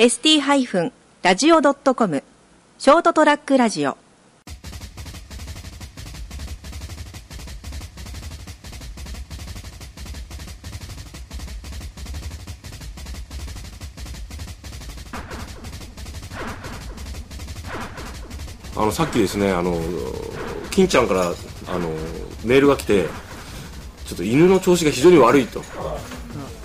ST-radio.com ショートトラックラジオ。あのさっきですねあの金ちゃんからあのメールが来てちょっと犬の調子が非常に悪いと、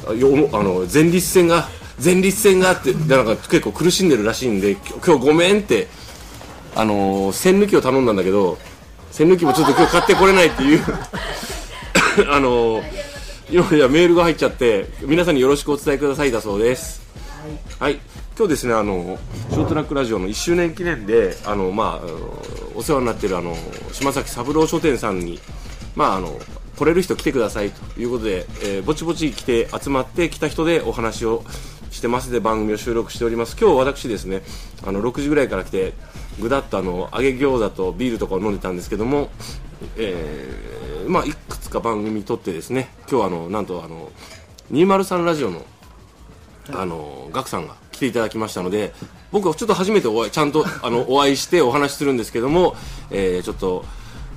あの前立腺が前立腺があってなんか結構苦しんでるらしいんで今日ごめんってあの栓抜きを頼んだんだけど栓抜きもちょっと今日買ってこれないっていう。あの今いやメールが入っちゃって皆さんによろしくお伝えくださいだそうです。はい、今日ですねあのショートラックラジオの1周年記念であの、まあ、お世話になってるあの島崎三郎書店さんに、まあ、あの来れる人来てくださいということで、えーぼちぼち来て集まって来た人でお話をしてますで番組を収録しております。今日私ですねあの6時ぐらいから来てぐだっとあの揚げ餃子とビールとかを飲んでたんですけども、えーまあ、いくつか番組撮ってですね今日あのなんとあの203ラジオのあのガクさんが来ていただきましたので僕はちょっと初めてお会いちゃんとあのお会いしてお話しするんですけども、えーちょっと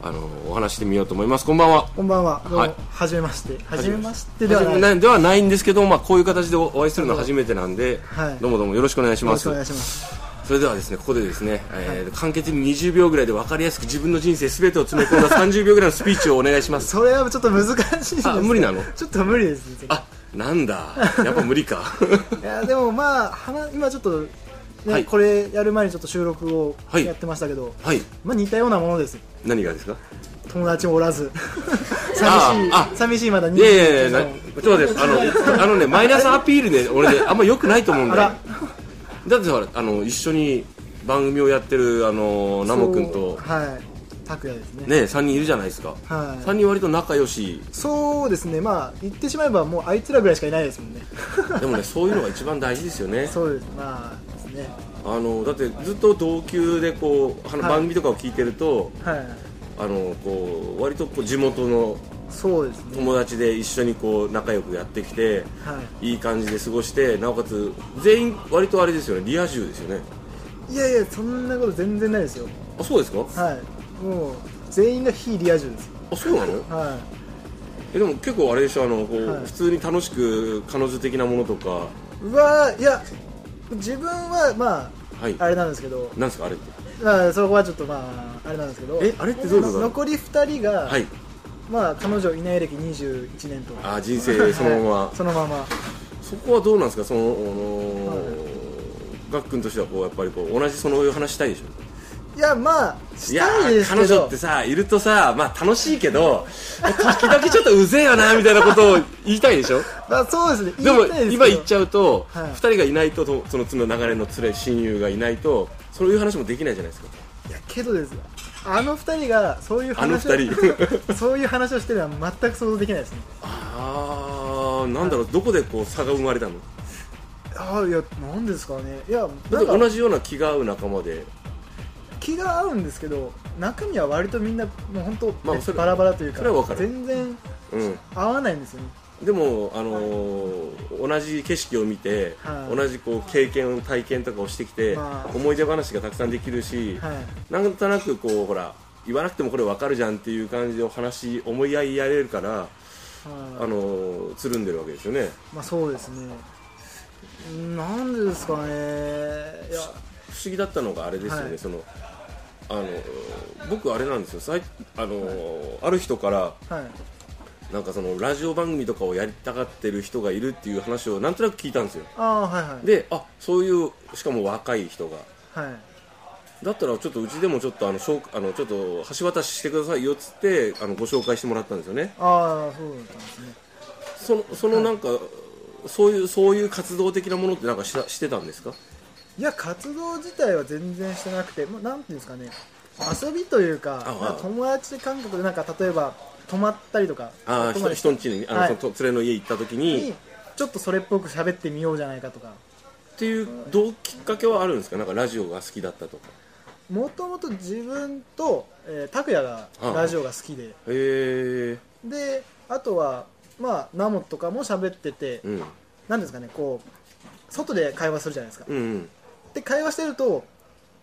あのお話してみようと思いますこんばんはこんばんは。どうも、はいはじめまして。はじめましてではない。ないではないんですけど、まあ、こういう形でおお会いするのは初めてなんで、はいどうもどうもよろしくお願いしますよろしくお願いします。それではですねここでですね、えー簡潔に20秒ぐらいで分かりやすく自分の人生すべてを詰め込んだ30秒ぐらいのスピーチをお願いしますそれはちょっと難しいです。あ無理なの？ちょっと無理です。あなんだやっぱ無理か いや、でもまあ、はな今ちょっと、ねはい。これやる前にちょっと収録をはい。やってましたけど、はい。まあ似たようなものです。何がですか？友達もおらず。寂しいあ、寂しいまだいやいやいや21なちょっと待ってあのあのねマイナスアピールね俺ね あんま良くないと思うんだよ。だってほらあの一緒に番組をやってるあのナモ君とそうはい。拓也ですね。ね3人いるじゃないですか、はい。3人割と仲良し。そうですね、まあ言ってしまえばもうあいつらぐらいしかいないですもんね。でもねそういうのが一番大事ですよね。そうです、まあね。あのだってずっと同級でこうはい番組とかを聞いてると、はい。あのこう割とこう地元のそうですね。友達で一緒にこう仲良くやってきてはい。いい感じで過ごしてなおかつ全員割とあれですよねリア充ですよねいやいや、そんなこと全然ないですよ。あそうですか？はい。もう、全員が非リア充です。あそうなの？はえでも結構あれでしょあのこう、はい普通に楽しく彼女的なものとかい。うわーいや、自分はまあ、はい。あれなんですけど、なんですかあれって？まあ、そこはちょっとまあ、あれなんですけど、えあれってどういうこと？なのの残り2人が、はい。まあ、彼女いない歴21年と。あ人生そのまま、はい。そのまま。そこはどうなんですか？そのあのガックンとしてはこうやっぱりこう同じその話したいでしょ？いや、まあ、しいや彼女ってさいるとさまあ楽しいけど時々ちょっとうぜえよなみたいなことを言いたいでしょ？まあ、そうですね、でも今言っちゃうと、はい。2人がいないととそのその流れの連れ親友がいないとそういう話もできないじゃないですか。いや、けどですよ。あの二人がそういう話を2人。そういう話をしてるのは全く想像できないですね。ああなんだろうどこでこう差が生まれたの？ああいやなんですかね。いや同じような気が合う仲間で気が合うんですけど中身は割とみんなもう本当、まあそれバラバラというかそれはわかる。全然うん。合わないんですよね。でも、あのー同じ景色を見て、はい。同じこう経験体験とかをしてきて、まあ思い出話がたくさんできるし、はい。なんとなくこうほら言わなくてもこれわかるじゃんっていう感じでお話思い合いやれるから、はい。あのーつるんでるわけですよね。まあそうですね。なんでですかね。いや。不思議だったのがあれですよね、はい。そのあの僕あれなんですよ。さいあの、ある人からはい。なんかそのラジオ番組とかをやりたがってる人がいるっていう話をなんとなく聞いたんですよ。ああはいはい。であそういうしかも若い人が。はい。だったらちょっとうちでもちょっとあの紹あのちょっと橋渡ししてくださいよっつってあのご紹介してもらったんですよね。ああそうだったんですね。そのそのなんか、そういうそういう活動的なものってなんかししてたんですか？いや活動自体は全然してなくて、まあ、なんていうんですかね。遊びというかああまあ友達感覚でなんか例えば泊まったりとかああ人人んちにあの、はい。その連れの家行った時ににちょっとそれっぽく喋ってみようじゃないかとか。っていうどうきっかけはあるんですか？なんかラジオが好きだったとか。もともと自分と、えー拓也がラジオが好きで。へえであとはまあナモとかも喋ってて、うん。なんですかねこ外で会話するじゃないですか、うんうんで会話してると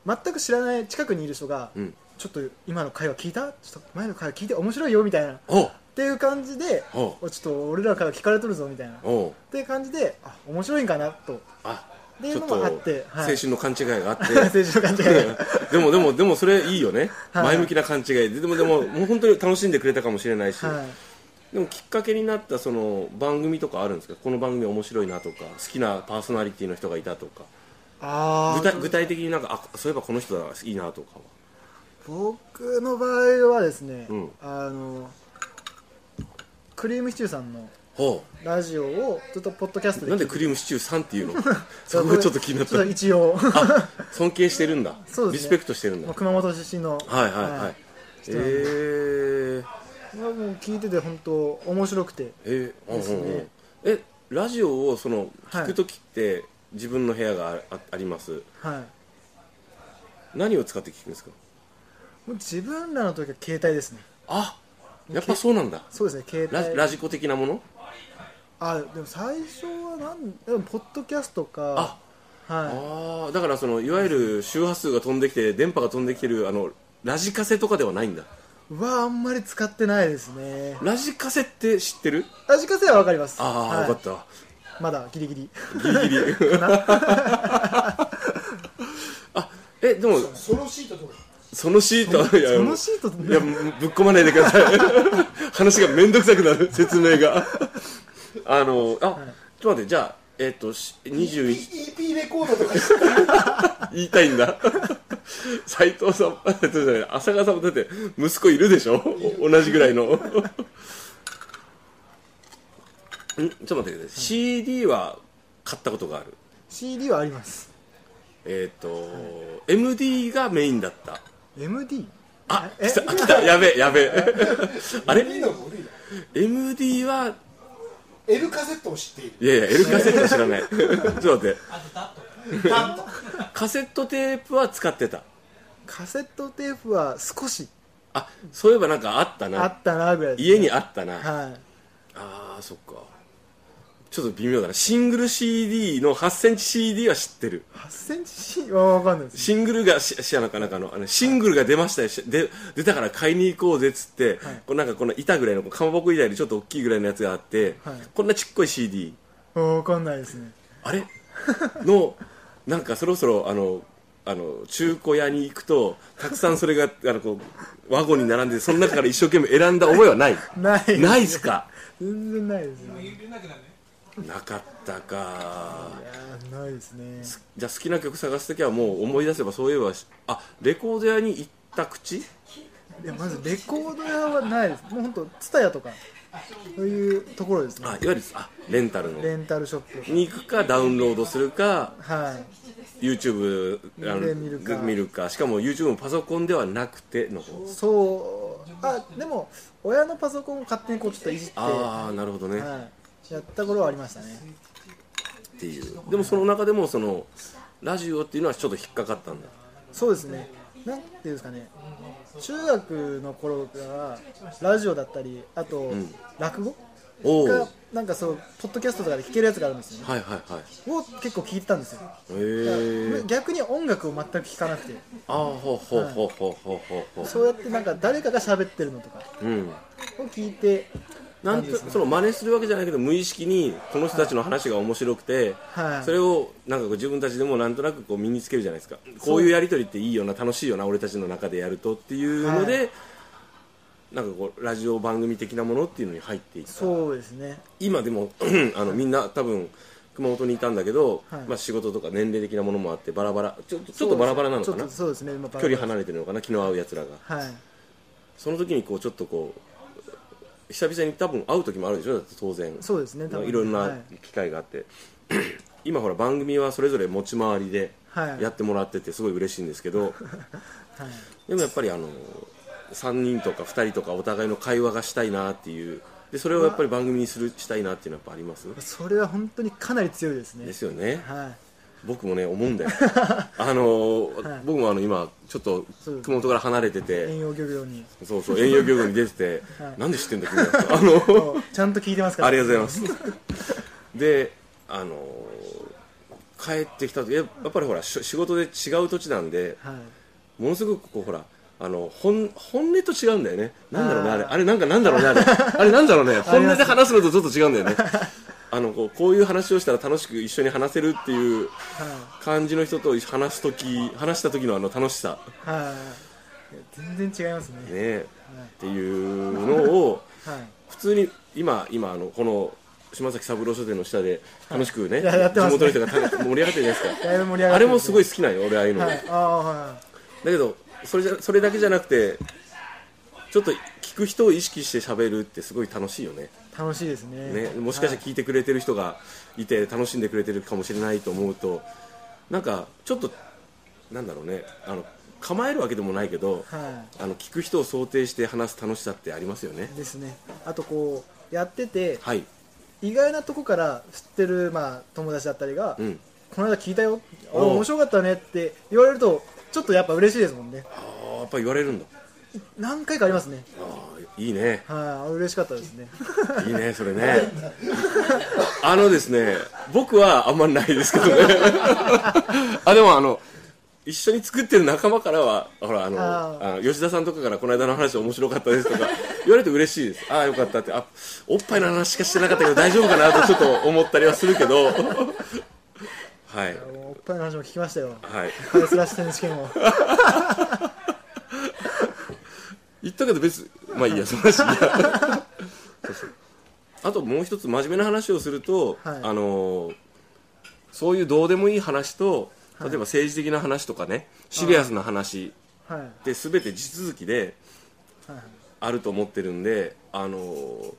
全く知らない近くにいる人が、うん。ちょっと今の会話聞いた？ちょっと前の会話聞いて面白いよみたいな。っていう感じでちょっと俺らから聞かれとるぞみたいな。っていう感じであ面白いんかな？と。あっていうのもあって、はい、青春の勘違いがあって。の感じが。でもでもでもそれいいよね、はい。前向きな勘違い。ででもでももう本当に楽しんでくれたかもしれないし、はい。でもきっかけになったその番組とかあるんですか？この番組面白いなとか好きなパーソナリティの人がいたとか具体具体的になんかあそういえばこの人だいいなとかは。僕の場合はですね、うん。あのクリームシチューさんのほラジオをずっとポッドキャストでうなんでクリームシチューさんっていうの？そこがちょっと気になった。ちょっと一応。あ尊敬してるんだ。そうですね。リスペクトしてるんだ。もう熊本出身の。はいはいはい、人なんー、まあもう聞いてて本当面白くて。えーうんですねうん。うんえラジオをそのはい聞く時って自分の部屋があああります。はい。何を使って聞くんですか？もう自分らの時は携帯ですね。あやっぱそうなんだ。そうですね携ラ帯ラジコ的なもの？あでも最初はなんでもポッドキャストか。あはああだからそのいわゆる周波数が飛んできて電波が飛んできてるあのラジカセとかではないんだ。いはあんまり使ってないですね。ラジカセって知ってる？ラジカセはわかります。ああ、はい。よかったまだギリギリ。ギリギリ。あえでもソロシートとかそのシート？いやそのシートいやぶっ込まないでください。話がめんどくさくなる。説明が。あのあ、ちょっと待ってじゃあえっ、とし21 EP レコードとか言いたいんだ。斉藤さんえっとじゃない浅川さんもだって息子いるでしょ？同じぐらいのんちょっと待ってください。CD は買ったことがある。CD はあります。えっ、と、MD がメインだった。MD あえ来た来た。やべえやべえ。あれ？いいの MD は L カセットを知っている。いやいや L カセット知らない。ちょっと待って。なんとカセットテープは使ってた。カセットテープは少し。あそういえばなんかあったあなったなぐらいです、家にあったな。はい。ああそっかちょっと微妙だな。シングル CD の8センチ CD は知ってる。8センチ C は分かんないです。シングルがししあのかなんかのあのシングルが出ましたよ。しで出たから買いに行こうぜっつって、はい。こうなんかこの板ぐらいのかまぼこ板よりちょっと大きいぐらいのやつがあって、はい。こんなちっこい CD 分かんないですね。あれ？のなんかそろそろあのあの中古屋に行くとたくさんそれが あのこうワゴンに並んでその中から一生懸命選んだ覚えはない？ない。ないっすか？全然ないですねなかったか。いやーないですね。じゃあ好きな曲探す時はもう思い出せばそういえばしあレコード屋に行った口？いやまずレコード屋はないです。もう本当ツタヤとかそういうところですね。あいわゆるあレンタルの。レンタルショップ。に行くかダウンロードするかはい。YouTube あので見るか。見るか。しかも YouTube もパソコンではなくての方。そう。あでも親のパソコンを勝手にこうちょっといじって、ああなるほどね、はい、やった頃はありましたね。っていう。でもその中でもそのラジオっていうのはちょっと引っかかったんだ。そうですね。なんていうんですかね。中学の頃からラジオだったりあと、ん。落語？おおがはいなんかそうポッドキャストとかで聞けるやつがあるんですよね。はいはいを結構聞いてたんですよ。へえ逆に音楽を全く聞かなくて。ああほうほうほうほうほうほうほう。そうやってなんか誰かが喋ってるのとかうん。を聞いてなんとその真似するわけじゃないけど無意識にこの人たちの話が面白くて、はい。それをなんかこう自分たちでもなんとなくこう身につけるじゃないですか。こういうやり取りっていいよな楽しいよな俺たちの中でやるとっていうので、はなんかこうラジオ番組的なものっていうのに入っていった。そうですね。今でも あのみんな多分熊本にいたんだけど、はい。まあ、仕事とか年齢的なものもあってバラバラちょっとちょっとバラバラなのかな？そうですね。今距離離れてるのかな？気の合うやつらが。はい。その時にこうちょっとこう久々に多分会う時もあるでしょ？だって当然。そうですね多分いろんはない。機会があって、今ほら番組はそれぞれ持ち回りではい。やってもらっててすごい嬉しいんですけど、はい。でもやっぱりあの3人とか2人とかお互いの会話がしたいなっていう。でそれをやっぱり番組にするしたいなっていうのはやっぱあります？それは本当にかなり強いですね。ですよね。はい僕もね思うんだよ。あの、はい。僕もあの今ちょっと熊本から離れてて。遠洋漁業に。そうそう遠洋漁業に出てて、はい。なんで知ってんだ君は。あのちゃんと聞いてますから。ありがとうございます。であの帰ってきた時やっぱりほらし仕事で違う土地なんではい。ものすごくこうほらあの本本音と違うんだよね。なんだろうねあれ。あれなんかなんだろうねあれ。あれなんだろうね。本音で話すのとちょっと違うんだよねあのこうこういう話をしたら楽しく一緒に話せるっていうは感じの人と話す時話した時のあの楽しさ。いはい。全然違いますね。ねっていうのをはい。普通に今今あのこの島崎三郎書店の下で楽しくね、いややってますね。地元の人がた盛り上がってるじゃないですか。あれもすごい好きなんよ俺ああいうの、はい。はだけどそれじゃそれだけじゃなくてちょっと聞く人を意識して喋るってすごい楽しいよね。い楽しいですね。ねもしかして聞いてくれてる人がいて楽しんでくれてるかもしれないと思うとなんかちょっとなんだろうね。あの構えるわけでもないけどはい、はあの聞く人を想定して話す楽しさってありますよね。い、ですね。あとこうやっててはい、意外なとこから知ってる、まあ、友達だったりが、うん、この間聞いたよ。あ面白かったねって言われるとちょっとやっぱ嬉しいですもんね。ああやっぱ言われるんだ。何回かありますね。ああいいね。はい、嬉しかったですね。いいね それね。あのですね僕はあんまりないですけどね。あでもあの一緒に作ってる仲間からはほらあのあ吉田さんとかからこの間の話面白かったですとか言われると嬉しいです。ああよかったって。あおっぱいの話しかしてなかったけど大丈夫かなとちょっと思ったりはするけど。はい。おっぱいの話も聞きましたよ。はい。パレスラ選手権を。言ったけど別まあいいやその話いいやそうそう。あともう一つ真面目な話をすると、はい。あのーそういうどうでもいい話と例えば政治的な話とかねシリアスな話はい。って全て地続きではい。あると思ってるんであのー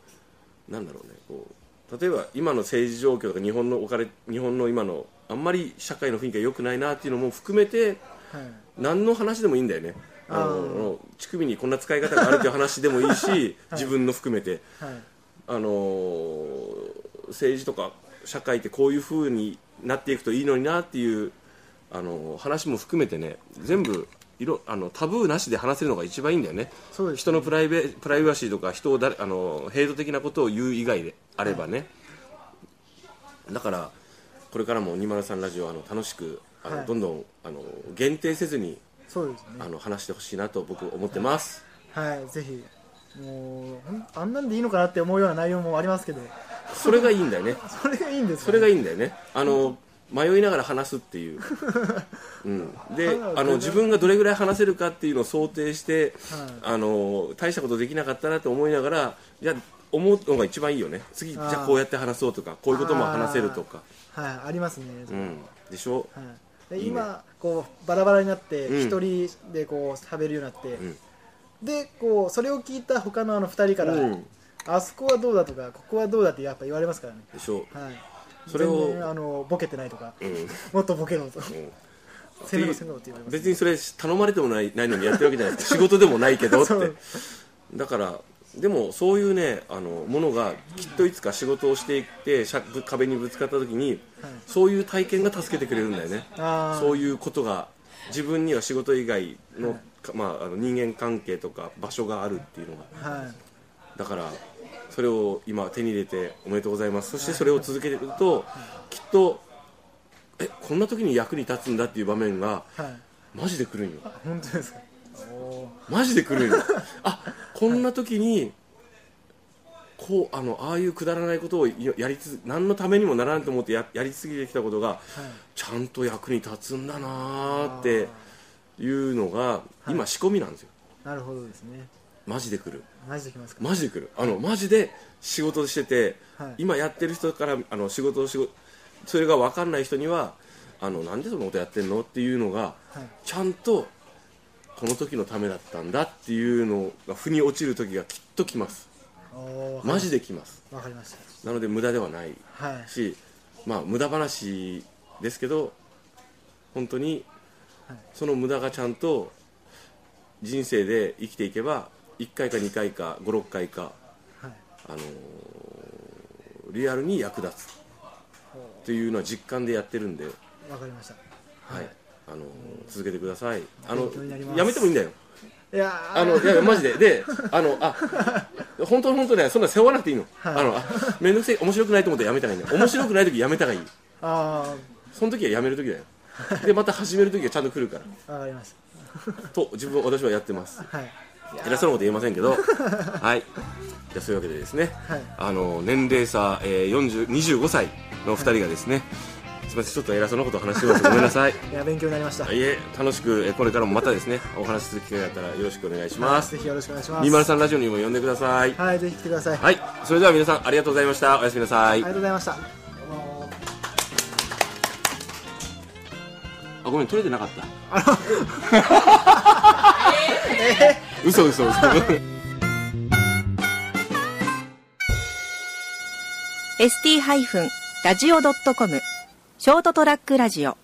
なんだろうねこう例えば今の政治状況とか日本の置かれ日本の今のあんまり社会の雰囲気が良くないなっていうのも含めてはい。何の話でもいいんだよねああの乳首にこんな使い方があるという話でもいいし、自分の含めて。はい。あのー政治とか社会ってこういう風になっていくといいのになっていう、あのー話も含めてね全部色あのタブーなしで話せるのが一番いいんだよね。そうです人のプライベプライバシーとか人を誰あのヘイト的なことを言う以外であればね、だからこれからも203ラジオはあの楽しくあの、はい。どんどんあの限定せずにそうですね。あの話してほしいなと僕思ってます、はい。ぜひもうあんなんでいいのかなって思うような内容もありますけど。それがいいんだよね。それがいいんですよそれがいいいんだよね。あの迷いながら話すっていう、うん、であの自分がどれぐらい話せるかっていうのを想定して、はい。あの大したことできなかったなと思いながらいや思うのが一番いいよね。次じゃあこうやって話そうとかこういうことも話せるとか、はい。ありますね、うん、でしょ？はい、で今こうバラバラになってうん。一人でこう喋るようになって、ん。でこうそれを聞いた他のあの二人から、うん。あそこはどうだとかここはどうだってやっぱ言われますからね、でしょはい、それを全然あのボケてないとかうん、うんもっとボケろと。せめろせめろって言われます別にそれ頼まれてもないないのにやってるわけじゃないですか仕事でもないけどってそうだからでもそういうねあのものがきっといつか仕事をしていってしゃぶ壁にぶつかった時に、はい。そういう体験が助けてくれるんだよね。そういうことが自分には仕事以外の,、かまあ、あの人間関係とか場所があるっていうのが。はい。だからそれを今手に入れておめでとうございます。そしてそれを続けていくときっとえこんな時に役に立つんだっていう場面がはい。マジで来るんよ。本当ですか？マジで来るんよ。あこんな時にこうあのああいうくだらないことをややりつ何のためにもならんと思ってややり続けてきたことがはい。ちゃんと役に立つんだなーっていうのが今仕込みなんですよ。なるほどですね。マジで来る。マジできますか？マジで来る。あのマジで仕事してて、はい。今やってる人からあの仕事を仕事それが分かんない人にはあのなんでそんなことやってんの？っていうのがはい。ちゃんとこの時のためだったんだっていうのが腑に落ちる時がきっと来ます。マジで来ます。わかりました。なので無駄ではないはい。しまあ無駄話ですけど本当にはい。その無駄がちゃんと人生で生きていけば1回か2回か56回かはい。あのーリアルに役立つ。っていうのは実感でやってるんで、わかりました。はいあのー続けてください。あのやめてもいいんだよ。いやーあのいやマジで。であのあ本当本当ねそんな背負わなくていいの、はい。あのあめんどくせえ面白くないと思ってやめたらいいんだよ面白くない時やめたらいい。あその時はやめる時だよ。でまた始める時はちゃんと来るから。わかりましと自分私はやってます。たはい。偉そうなこと言えませんけど。はい。じゃあそういうわけでですね、はい。あの年齢差、えー、40 25歳の2人がですね、すみませんちょっと偉そうなことを話してます。ごめんなさい。いや勉強になりました。いえ楽しくえーこれからもまたですねお話しする機会があったらよろしくお願いします。ぜひよろしくお願いします。203ラジオにも呼んでください。はいぜひ来てください、はいそれでは皆さんありがとうございました。おやすみなさい。ありがとうございました。あごめん取れてなかった。嘘嘘 嘘。ー。ST-radio.com ショートトラックラジオ。